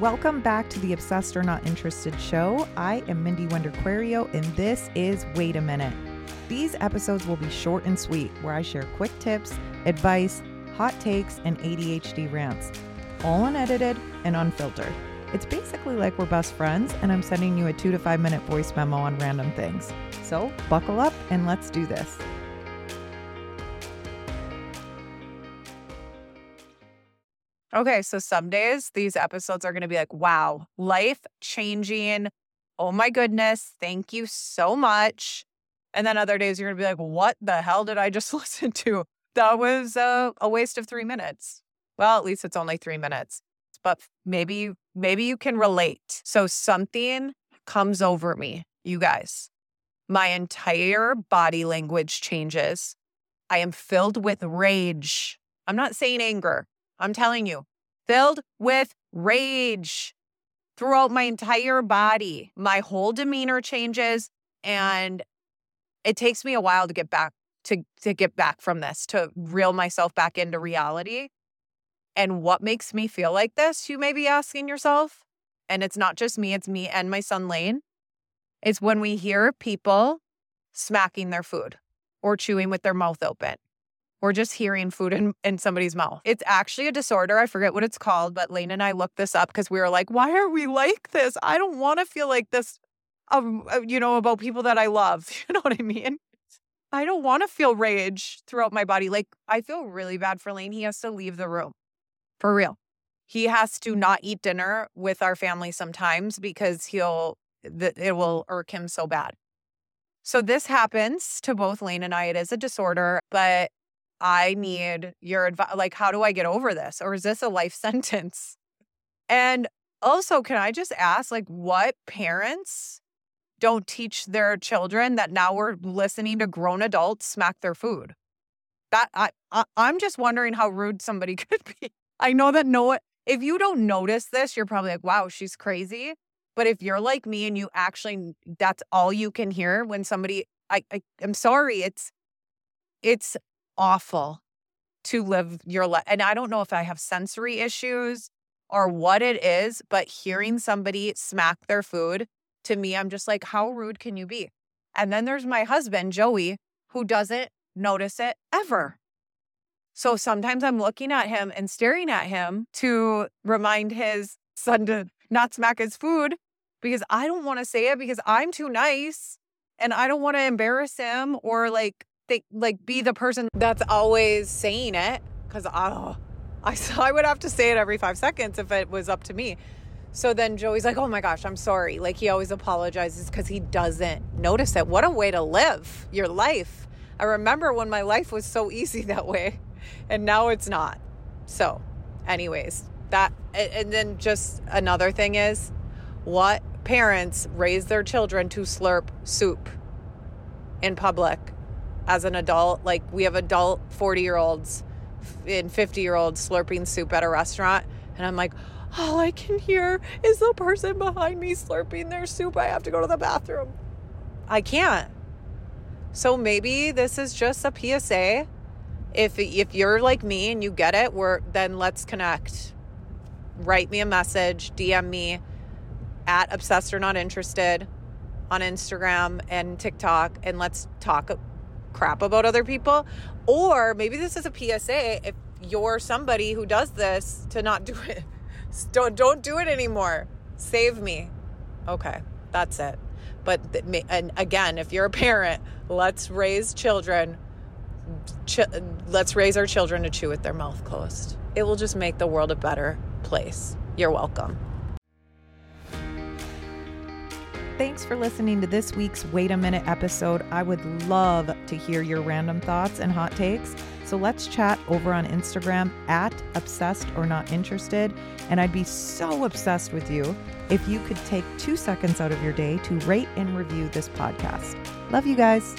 Welcome back to the Obsessed or Not Interested show. I am Mindy Wenderquario, and this is Wait a Minute. These episodes will be short and sweet, where I share quick tips, advice, hot takes, and ADHD rants, all unedited and unfiltered. It's basically like we're best friends, and I'm sending you a two to five minute voice memo on random things. So buckle up and let's do this. Okay, so some days these episodes are going to be like, wow, life changing. Oh my goodness, thank you so much. And then other days you're going to be like, what the hell did I just listen to? That was a, a waste of three minutes. Well, at least it's only three minutes, but maybe, maybe you can relate. So something comes over me, you guys. My entire body language changes. I am filled with rage. I'm not saying anger. I'm telling you, filled with rage throughout my entire body. My whole demeanor changes and it takes me a while to get back to to get back from this, to reel myself back into reality. And what makes me feel like this, you may be asking yourself? And it's not just me, it's me and my son Lane. It's when we hear people smacking their food or chewing with their mouth open or just hearing food in, in somebody's mouth. It's actually a disorder. I forget what it's called, but Lane and I looked this up because we were like, why are we like this? I don't want to feel like this, um, uh, you know, about people that I love. You know what I mean? I don't want to feel rage throughout my body. Like, I feel really bad for Lane. He has to leave the room for real. He has to not eat dinner with our family sometimes because he'll, it will irk him so bad. So this happens to both Lane and I. It is a disorder, but I need your advice. Like, how do I get over this? Or is this a life sentence? And also, can I just ask, like, what parents don't teach their children that now we're listening to grown adults smack their food? That I, I I'm just wondering how rude somebody could be. I know that no if you don't notice this, you're probably like, wow, she's crazy. But if you're like me and you actually that's all you can hear when somebody I, I I'm sorry, it's it's awful to live your life. And I don't know if I have sensory issues or what it is, but hearing somebody smack their food to me, I'm just like, how rude can you be? And then there's my husband, Joey, who doesn't notice it ever. So sometimes I'm looking at him and staring at him to remind his son to not smack his food because I don't want to say it because I'm too nice and I don't want to embarrass him or like think like be the person that's always saying it because oh, I I would have to say it every five seconds if it was up to me. So then Joey's like, "Oh my gosh, I'm sorry." Like he always apologizes because he doesn't notice it. What a way to live your life. I remember when my life was so easy that way, and now it's not. So, anyways, that and then just another thing is, what parents raise their children to slurp soup in public as an adult. Like we have adult 40 year olds and 50 year olds slurping soup at a restaurant. And I'm like, all I can hear is the person behind me slurping their soup. I have to go to the bathroom. I can't. So maybe this is just a PSA. If if you're like me and you get it, we're then let's connect. Write me a message, DM me at obsessed or not interested on Instagram and TikTok and let's talk crap about other people. Or maybe this is a PSA if you're somebody who does this to not do it. Don't don't do it anymore. Save me. Okay, that's it. But and again, if you're a parent, let's raise children ch- let's raise our children to chew with their mouth closed. It will just make the world a better place. You're welcome. Thanks for listening to this week's Wait a Minute episode. I would love to hear your random thoughts and hot takes. So let's chat over on Instagram at obsessed or not interested. And I'd be so obsessed with you if you could take two seconds out of your day to rate and review this podcast. Love you guys.